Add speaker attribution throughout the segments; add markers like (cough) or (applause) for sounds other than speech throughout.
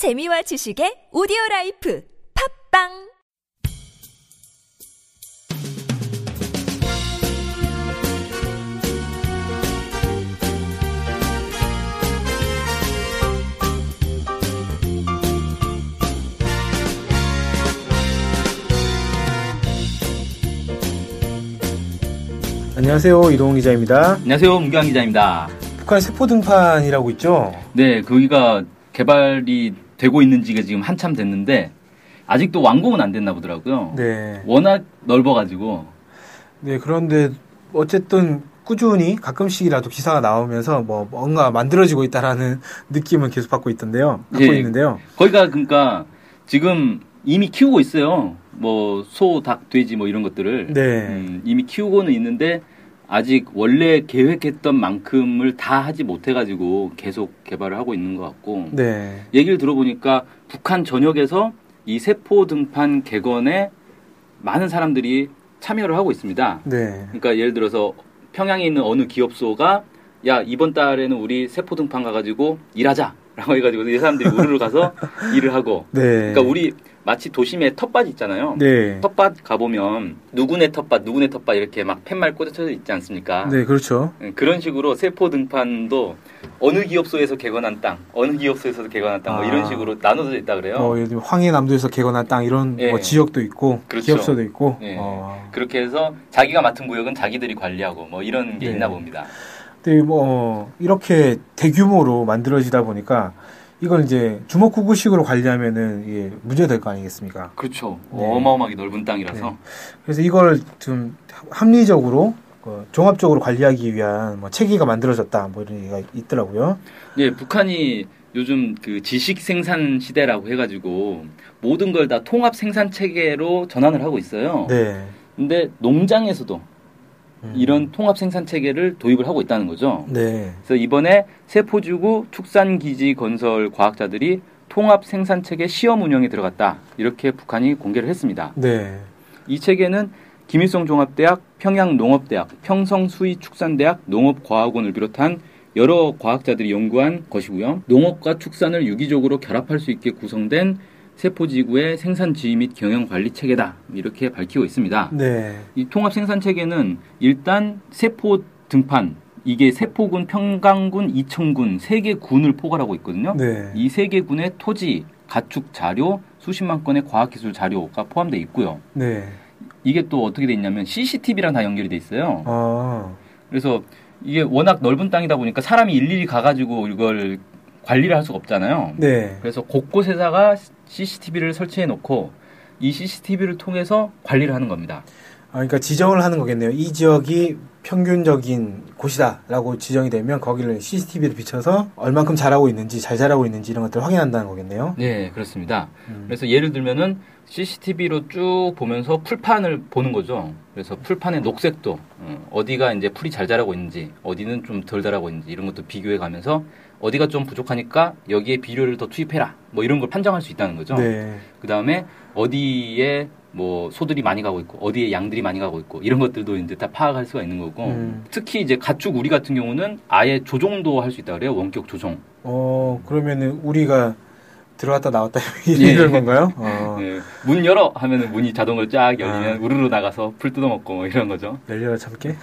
Speaker 1: 재미와 지식의 오디오 라이프 팝빵
Speaker 2: 안녕하세요. 이동훈 기자입니다.
Speaker 3: 안녕하세요. 문경환 기자입니다.
Speaker 2: 북한 세포 등판이라고 있죠?
Speaker 3: 네, 거기가 개발이 되고 있는 지가 지금 한참 됐는데 아직도 완공은 안 됐나 보더라고요.
Speaker 2: 네.
Speaker 3: 워낙 넓어가지고
Speaker 2: 네, 그런데 어쨌든 꾸준히 가끔씩이라도 기사가 나오면서 뭐 뭔가 만들어지고 있다라는 (laughs) 느낌은 계속 받고 있던데요. 받고
Speaker 3: 예.
Speaker 2: 있는데요.
Speaker 3: 거기가 그러니까 지금 이미 키우고 있어요. 뭐 소, 닭, 돼지 뭐 이런 것들을
Speaker 2: 네.
Speaker 3: 음, 이미 키우고는 있는데 아직 원래 계획했던 만큼을 다 하지 못해가지고 계속 개발을 하고 있는 것 같고
Speaker 2: 네.
Speaker 3: 얘기를 들어보니까 북한 전역에서 이 세포 등판 개건에 많은 사람들이 참여를 하고 있습니다.
Speaker 2: 네.
Speaker 3: 그러니까 예를 들어서 평양에 있는 어느 기업소가 야 이번 달에는 우리 세포 등판 가가지고 일하자라고 해가지고 이 사람들이 우르르 가서 (laughs) 일을 하고
Speaker 2: 네.
Speaker 3: 그러니까 우리 마치 도심에 텃밭 있잖아요.
Speaker 2: 네.
Speaker 3: 텃밭 가보면 누구네 텃밭 누구네 텃밭 이렇게 막 팻말 꽂혀져 있지 않습니까?
Speaker 2: 네, 그렇죠.
Speaker 3: 예, 그런 식으로 세포 등판도 어느 기업소에서 개건한 땅, 어느 기업소에서 개건한 땅, 뭐
Speaker 2: 아.
Speaker 3: 이런 식으로 나눠져 있다 그래요.
Speaker 2: 뭐 예를 들면 황해남도에서 개건한 땅 이런
Speaker 3: 예.
Speaker 2: 뭐 지역도 있고
Speaker 3: 그렇죠.
Speaker 2: 기업소도 있고.
Speaker 3: 예.
Speaker 2: 어.
Speaker 3: 그렇게 해서 자기가 맡은 구역은 자기들이 관리하고 뭐 이런 게
Speaker 2: 네.
Speaker 3: 있나 봅니다.
Speaker 2: 근데 뭐 이렇게 대규모로 만들어지다 보니까 이걸 이제 주먹구구식으로 관리하면은 이게 문제될 거 아니겠습니까?
Speaker 3: 그렇죠.
Speaker 2: 네.
Speaker 3: 어마어마하게 넓은 땅이라서.
Speaker 2: 그래서 이걸 좀 합리적으로 그 종합적으로 관리하기 위한 뭐 체계가 만들어졌다 뭐 이런 얘기가 있더라고요.
Speaker 3: 예, 북한이 요즘 그 지식 생산 시대라고 해가지고 모든 걸 다 통합 생산 체계로 전환을 하고 있어요.
Speaker 2: 네.
Speaker 3: 근데 농장에서도
Speaker 2: 음.
Speaker 3: 이런 통합 생산 체계를 도입을 하고 있다는 거죠.
Speaker 2: 네.
Speaker 3: 그래서 이번에 세포주구 축산 기지 건설 과학자들이 통합 생산 체계 시험 운영에 들어갔다. 이렇게 북한이 공개를 했습니다.
Speaker 2: 네.
Speaker 3: 이 체계는 김일성 종합대학, 평양농업대학, 평성수의축산대학, 농업과학원을 비롯한 여러 과학자들이 연구한 것이고요. 농업과 축산을 유기적으로 결합할 수 있게 구성된 세포지구의 생산 지휘 및 경영 관리 체계다. 이렇게 밝히고 있습니다.
Speaker 2: 네.
Speaker 3: 이 통합 생산 체계는 일단 세포 등판 이게 세포군, 평강군, 이천군 세 개 군을 포괄하고 있거든요.
Speaker 2: 네.
Speaker 3: 이세 개 군의 토지, 가축 자료, 수십만 건의 과학기술 자료가 포함되어 있고요.
Speaker 2: 네.
Speaker 3: 이게 또 어떻게 돼 있냐면 CCTV랑 다 연결이 돼 있어요.
Speaker 2: 아.
Speaker 3: 그래서 이게 워낙 넓은 땅이다 보니까 사람이 일일이 가가지고 이걸 관리를 할 수가 없잖아요.
Speaker 2: 네.
Speaker 3: 그래서 곳곳에다가 CCTV를 설치해 놓고 이 CCTV를 통해서 관리를 하는 겁니다.
Speaker 2: 아, 그러니까 지정을 하는 거겠네요. 이 지역이 평균적인 곳이다라고 지정이 되면 거기를 CCTV를 비춰서 얼만큼 잘하고 있는지 잘 자라고 있는지 이런 것들을 확인한다는 거겠네요.
Speaker 3: 네, 그렇습니다.
Speaker 2: 음.
Speaker 3: 그래서 예를 들면은 CCTV로 쭉 보면서 풀판을 보는 거죠. 그래서 풀판의 녹색도 어, 어디가 이제 풀이 잘 자라고 있는지 어디는 좀 덜 자라고 있는지 이런 것도 비교해 가면서 어디가 좀 부족하니까 여기에 비료를 더 투입해라. 뭐 이런 걸 판정할 수 있다는 거죠.
Speaker 2: 네.
Speaker 3: 그 다음에 어디에 뭐 소들이 많이 가고 있고 어디에 양들이 많이 가고 있고 이런 것들도 이제 다 파악할 수가 있는 거고
Speaker 2: 음.
Speaker 3: 특히 이제 가축 우리 같은 경우는 아예 조종도 할 수 있다 그래요 원격 조종.
Speaker 2: 어, 그러면은 우리가 들어갔다 나왔다 (laughs)
Speaker 3: 예.
Speaker 2: 이런 건가요? (laughs) 어.
Speaker 3: 네, 문 열어 하면은 문이 자동으로 쫙 열리면
Speaker 2: 아.
Speaker 3: 우르르 나가서 풀 뜯어먹고 뭐 이런 거죠.
Speaker 2: 열려라 참게.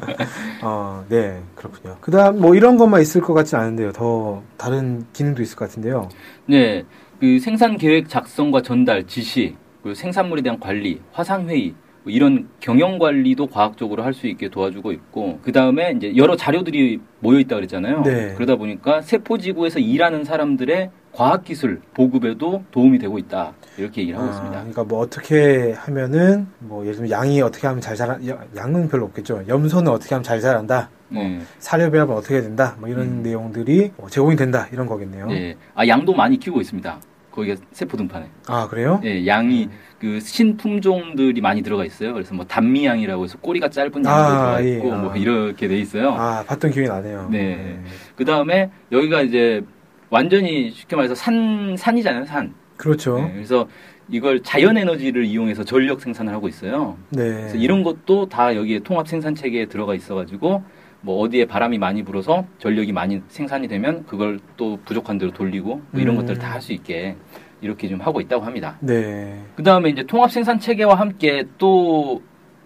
Speaker 2: (laughs) 어, 네, 그렇군요. 그다음 뭐 이런 것만 있을 것 같진 않은데요. 더 다른 기능도 있을 것 같은데요.
Speaker 3: 네, 그 생산 계획 작성과 전달, 지시, 그리고 생산물에 대한 관리, 화상 회의 뭐 이런 경영 관리도 과학적으로 할 수 있게 도와주고 있고 그 다음에 이제 여러 자료들이 모여 있다 그랬잖아요.
Speaker 2: 네.
Speaker 3: 그러다 보니까 세포지구에서 일하는 사람들의 과학 기술 보급에도 도움이 되고 있다 이렇게 얘기를 하고
Speaker 2: 아,
Speaker 3: 있습니다.
Speaker 2: 그러니까 뭐 어떻게 하면은 뭐 예를 들면 양이 어떻게 하면 잘 자라 야- 양은 별로 없겠죠. 염소는 어떻게 하면 잘 자란다.
Speaker 3: 네.
Speaker 2: 사료 배합은 어떻게 된다. 뭐 이런
Speaker 3: 음.
Speaker 2: 내용들이 뭐 제공이 된다 이런 거겠네요.
Speaker 3: 네. 아 양도 많이 키우고 있습니다. 거기가 세포 등판에.
Speaker 2: 아 그래요?
Speaker 3: 예, 양이 그 신품종들이 많이 들어가 있어요. 그래서 뭐 단미양이라고 해서 꼬리가 짧은 양도
Speaker 2: 아,
Speaker 3: 들어가
Speaker 2: 예.
Speaker 3: 있고
Speaker 2: 아.
Speaker 3: 뭐 이렇게 돼 있어요.
Speaker 2: 아 봤던 기억이 나네요.
Speaker 3: 네. 그 다음에 여기가 이제 완전히 쉽게 말해서 산 산이잖아요, 산.
Speaker 2: 그렇죠.
Speaker 3: 네, 그래서 이걸 자연 에너지를 이용해서 전력 생산을 하고 있어요.
Speaker 2: 네.
Speaker 3: 그래서 이런 것도 다 여기에 통합 생산 체계에 들어가 있어가지고 뭐 어디에 바람이 많이 불어서 전력이 많이 생산이 되면 그걸 또 부족한 대로 돌리고 뭐 이런
Speaker 2: 음.
Speaker 3: 것들을 다 할 수 있게 이렇게 좀 하고 있다고 합니다.
Speaker 2: 네.
Speaker 3: 그 다음에 이제 통합 생산 체계와 함께 또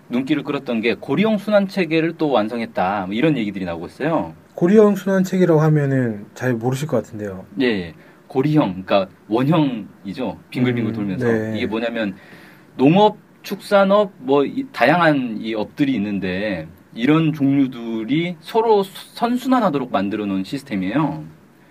Speaker 3: 눈길을 끌었던 게 고리형 순환 체계를 또 완성했다. 뭐 이런 얘기들이 나오고 있어요.
Speaker 2: 고리형 순환 체계라고 하면은 잘 모르실 것 같은데요.
Speaker 3: 예, 예. 고리형, 그러니까 원형이죠. 빙글빙글
Speaker 2: 음,
Speaker 3: 돌면서
Speaker 2: 네.
Speaker 3: 이게 뭐냐면 농업, 축산업, 뭐 이- 다양한 이 업들이 있는데 이런 종류들이 서로 선순환하도록 만들어 놓은 시스템이에요.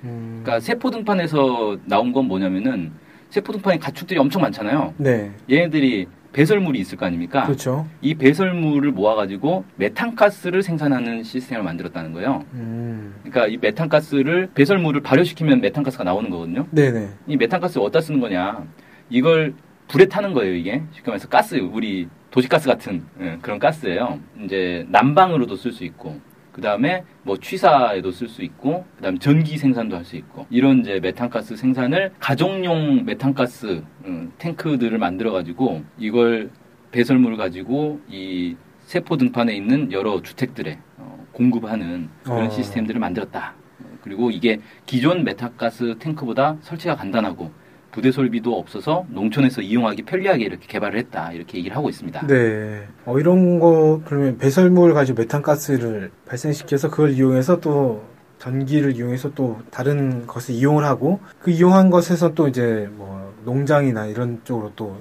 Speaker 2: 음,
Speaker 3: 그러니까 세포 등판에서 나온 건 뭐냐면은 세포 등판에 가축들이 엄청 많잖아요.
Speaker 2: 네.
Speaker 3: 얘네들이 배설물이 있을 거 아닙니까?
Speaker 2: 그렇죠.
Speaker 3: 이 배설물을 모아가지고 메탄가스를 생산하는 시스템을 만들었다는 거예요.
Speaker 2: 음,
Speaker 3: 그러니까 이 메탄가스를 배설물을 발효시키면 메탄가스가 나오는 거거든요.
Speaker 2: 네네.
Speaker 3: 이 메탄가스 어디다 쓰는 거냐? 이걸 불에 타는 거예요. 이게 쉽게 말해서 가스, 우리 도시가스 같은 예, 그런 가스예요. 이제 난방으로도 쓸 수 있고, 그 다음에 뭐 취사에도 쓸 수 있고, 그 다음에 전기 생산도 할 수 있고, 이런 이제 메탄가스 생산을 가정용 메탄가스 음, 탱크들을 만들어 가지고 이걸 배설물을 가지고 이 세포 등판에 있는 여러 주택들에 어, 공급하는 그런
Speaker 2: 어.
Speaker 3: 시스템들을 만들었다. 그리고 이게 기존 메탄가스 탱크보다 설치가 간단하고 부대 설비도 없어서 농촌에서 이용하기 편리하게 이렇게 개발을 했다. 이렇게 얘기를 하고 있습니다.
Speaker 2: 네. 어, 이런 거, 그러면 배설물 가지고 메탄가스를 발생시켜서 그걸 이용해서 또 전기를 이용해서 또 다른 것을 이용을 하고 그 이용한 것에서 또 이제 뭐 농장이나 이런 쪽으로 또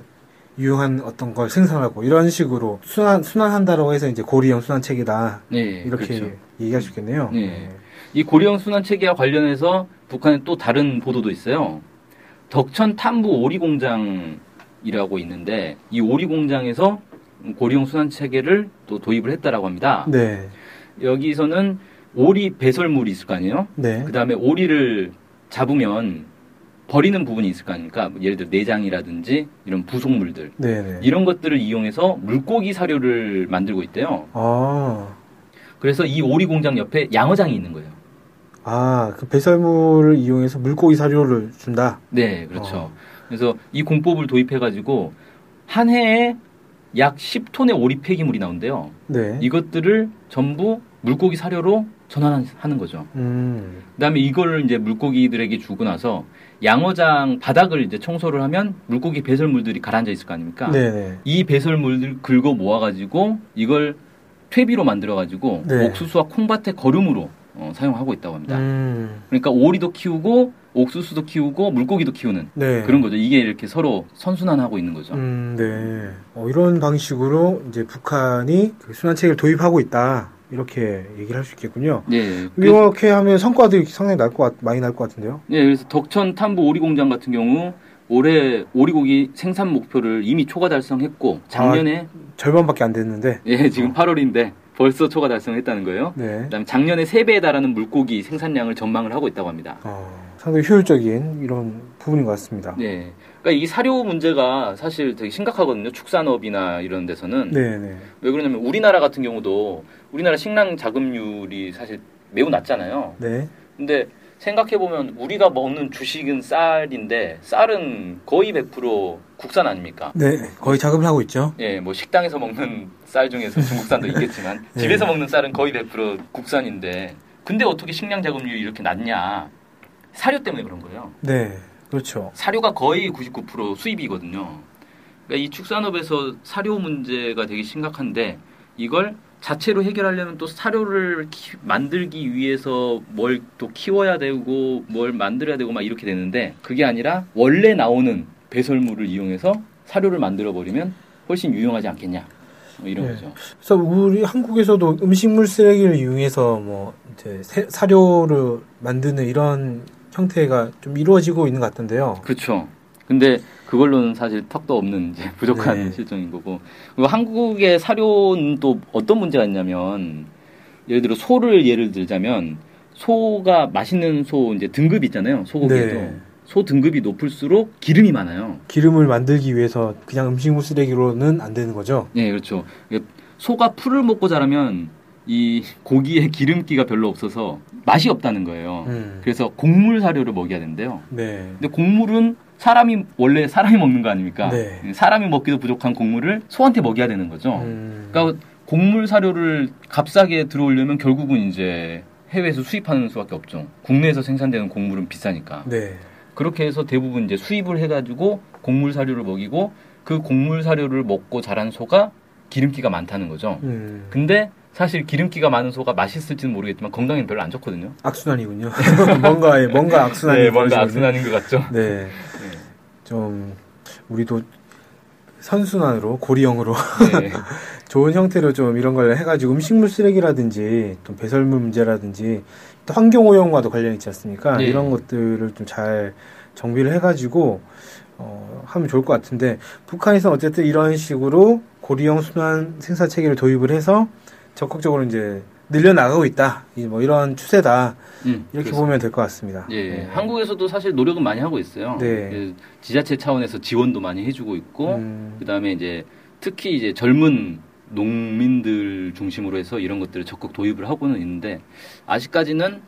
Speaker 2: 유용한 어떤 걸 생산하고 이런 식으로 순환, 순환한다라고 해서 이제 고리형 순환 체계다.
Speaker 3: 네,
Speaker 2: 이렇게
Speaker 3: 그렇죠.
Speaker 2: 얘기할 수 있겠네요.
Speaker 3: 네. 이 고리형 순환 체계와 관련해서 북한에 또 다른 보도도 있어요. 덕천 탐부 오리 공장이라고 있는데 이 오리 공장에서 고리형 순환 체계를 또 도입을 했다라고 합니다.
Speaker 2: 네.
Speaker 3: 여기서는 오리 배설물이 있을 거 아니에요?
Speaker 2: 네.
Speaker 3: 그 다음에 오리를 잡으면 버리는 부분이 있을 거 아닙니까? 뭐 예를 들어 내장이라든지 이런 부속물들.
Speaker 2: 네네.
Speaker 3: 이런 것들을 이용해서 물고기 사료를 만들고 있대요.
Speaker 2: 아.
Speaker 3: 그래서 이 오리 공장 옆에 양어장이 있는 거예요.
Speaker 2: 아, 그 배설물을 이용해서 물고기 사료를 준다.
Speaker 3: 네, 그렇죠.
Speaker 2: 어.
Speaker 3: 그래서 이 공법을 도입해 가지고 한 해에 약 10톤의 오리 폐기물이 나온대요.
Speaker 2: 네.
Speaker 3: 이것들을 전부 물고기 사료로 전환하는 거죠.
Speaker 2: 음.
Speaker 3: 그다음에 이걸 이제 물고기들에게 주고 나서 양어장 바닥을 이제 청소를 하면 물고기 배설물들이 가라앉아 있을 거 아닙니까?
Speaker 2: 네네.
Speaker 3: 이 배설물들 긁어 모아가지고 이걸 퇴비로 만들어가지고
Speaker 2: 네.
Speaker 3: 옥수수와 콩밭의 거름으로 어, 사용하고 있다고 합니다.
Speaker 2: 음.
Speaker 3: 그러니까 오리도 키우고 옥수수도 키우고 물고기도 키우는
Speaker 2: 네.
Speaker 3: 그런 거죠. 이게 이렇게 서로 선순환하고 있는 거죠.
Speaker 2: 음, 네. 어, 이런 방식으로 이제 북한이 그 순환체계를 도입하고 있다. 이렇게 얘기를 할 수 있겠군요.
Speaker 3: 예. 그-
Speaker 2: 이렇게 하면 성과들이 상당히 날 것, 같- 많이 날 것 같은데요.
Speaker 3: 예, 그래서 덕천 탐부 오리 공장 같은 경우 올해 오리고기 생산 목표를 이미 초과 달성했고 작년에
Speaker 2: 절반밖에 안 됐는데.
Speaker 3: 예, 지금
Speaker 2: 어.
Speaker 3: 8월인데 벌써 초과 달성했다는 거예요.
Speaker 2: 네.
Speaker 3: 그다음에 작년에 3배에 달하는 물고기 생산량을 전망을 하고 있다고 합니다.
Speaker 2: 어, 상당히 효율적인 이런 부분인 것 같습니다.
Speaker 3: 네. 그러니까 이 사료 문제가 사실 되게 심각하거든요. 축산업이나 이런 데서는.
Speaker 2: 네네.
Speaker 3: 왜 그러냐면 우리나라 같은 경우도 우리나라 식량 자급률이 사실 매우 낮잖아요.
Speaker 2: 네.
Speaker 3: 근데 생각해 보면 우리가 먹는 주식은 쌀인데 쌀은 거의 100% 국산 아닙니까?
Speaker 2: 네. 거의 작업을 하고 있죠.
Speaker 3: 예, 뭐 식당에서 먹는 쌀 중에서 중국산도 있겠지만 (laughs)
Speaker 2: 네.
Speaker 3: 집에서 먹는 쌀은 거의 100% 국산인데 근데 어떻게 식량 자급률이 이렇게 낮냐? 사료 때문에 그런 거예요.
Speaker 2: 네. 그렇죠.
Speaker 3: 사료가 거의 99% 수입이거든요. 그러니까 이 축산업에서 사료 문제가 되게 심각한데 이걸 자체로 해결하려면 또 사료를 키- 만들기 위해서 뭘 또 키워야 되고 뭘 만들어야 되고 막 이렇게 되는데 그게 아니라 원래 나오는 배설물을 이용해서 사료를 만들어 버리면 훨씬 유용하지 않겠냐 뭐 이런
Speaker 2: 네.
Speaker 3: 거죠.
Speaker 2: 그래서 우리 한국에서도 음식물 쓰레기를 이용해서 뭐 이제 세- 사료를 만드는 이런 형태가 좀 이루어지고 있는 것 같던데요.
Speaker 3: 그렇죠. 근데 그걸로는 사실 턱도 없는 이제 (laughs) 부족한
Speaker 2: 네.
Speaker 3: 실정인 거고. 그리고 한국의 사료는 또 어떤 문제가 있냐면 예를 들어 소를 예를 들자면 소가 맛있는 소 이제 등급 있잖아요. 소고기에도
Speaker 2: 네.
Speaker 3: 소 등급이 높을수록 기름이 많아요.
Speaker 2: 기름을 만들기 위해서 그냥 음식물 쓰레기로는 안 되는 거죠.
Speaker 3: 네, 그렇죠. 이게 소가 풀을 먹고 자라면 이 고기에 기름기가 별로 없어서 맛이 없다는 거예요.
Speaker 2: 음.
Speaker 3: 그래서 곡물 사료를 먹여야 된대요.
Speaker 2: 네.
Speaker 3: 근데 곡물은 사람이 원래 사람이 먹는 거 아닙니까?
Speaker 2: 네.
Speaker 3: 사람이 먹기도 부족한 곡물을 소한테 먹여야 되는 거죠.
Speaker 2: 음.
Speaker 3: 그러니까 곡물 사료를 값싸게 들어오려면 결국은 이제 해외에서 수입하는 수밖에 없죠. 국내에서 생산되는 곡물은 비싸니까.
Speaker 2: 네.
Speaker 3: 그렇게 해서 대부분 이제 수입을 해가지고 곡물 사료를 먹이고 그 곡물 사료를 먹고 자란 소가 기름기가 많다는 거죠.
Speaker 2: 음,
Speaker 3: 근데 사실 기름기가 많은 소가 맛있을지는 모르겠지만 건강에는 별로 안 좋거든요.
Speaker 2: 악순환이군요. (laughs) 뭔가 예, 뭔가 악순환이
Speaker 3: 네, 뭔가. 악순환인 것 같죠.
Speaker 2: 네. 좀 우리도 선순환으로 고리형으로
Speaker 3: 네. (laughs)
Speaker 2: 좋은 형태로 좀 이런 걸 해가지고 음식물 쓰레기라든지 또 배설물 문제라든지 또 환경 오염과도 관련 있지 않습니까?
Speaker 3: 네.
Speaker 2: 이런 것들을 좀 잘 정비를 해가지고 어, 하면 좋을 것 같은데 북한에서 어쨌든 이런 식으로 고리형 순환 생산 체계를 도입을 해서 적극적으로 이제 늘려나가고 있다. 이뭐 이런 추세다.
Speaker 3: 음,
Speaker 2: 이렇게
Speaker 3: 그렇습니다.
Speaker 2: 보면 될 것 같습니다.
Speaker 3: 예,
Speaker 2: 네.
Speaker 3: 한국에서도 사실 노력은 많이 하고 있어요.
Speaker 2: 네.
Speaker 3: 예, 지자체 차원에서 지원도 많이 해주고 있고,
Speaker 2: 음,
Speaker 3: 그다음에 이제 특히 이제 젊은 농민들 중심으로 해서 이런 것들을 적극 도입을 하고는 있는데 아직까지는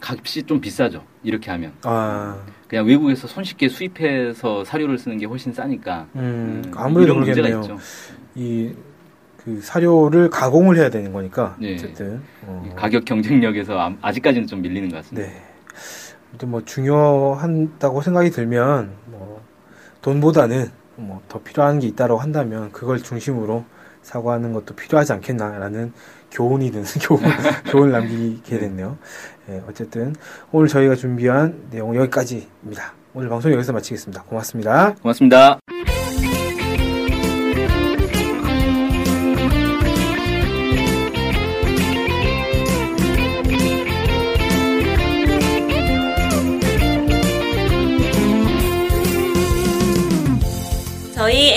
Speaker 3: 값이 좀 비싸죠. 이렇게 하면
Speaker 2: 아,
Speaker 3: 그냥 외국에서 손쉽게 수입해서 사료를 쓰는 게 훨씬 싸니까
Speaker 2: 음,
Speaker 3: 음,
Speaker 2: 아무래도
Speaker 3: 이런 문제가. 있죠.
Speaker 2: 이 그 사료를 가공을 해야 되는 거니까
Speaker 3: 네.
Speaker 2: 어쨌든 어,
Speaker 3: 이 가격 경쟁력에서 아- 아직까지는 좀 밀리는 것 같습니다.
Speaker 2: 네. 아무튼 뭐 중요한다고 생각이 들면 뭐 돈보다는 뭐 더 필요한 게 있다고 한다면 그걸 중심으로 사고하는 것도 필요하지 않겠나라는 교훈이 든 (laughs) 교훈 (laughs) 교훈을 남기게 됐네요. 예, 어쨌든 오늘 저희가 준비한 내용은 여기까지입니다. 오늘 방송 여기서 마치겠습니다. 고맙습니다.
Speaker 3: 고맙습니다.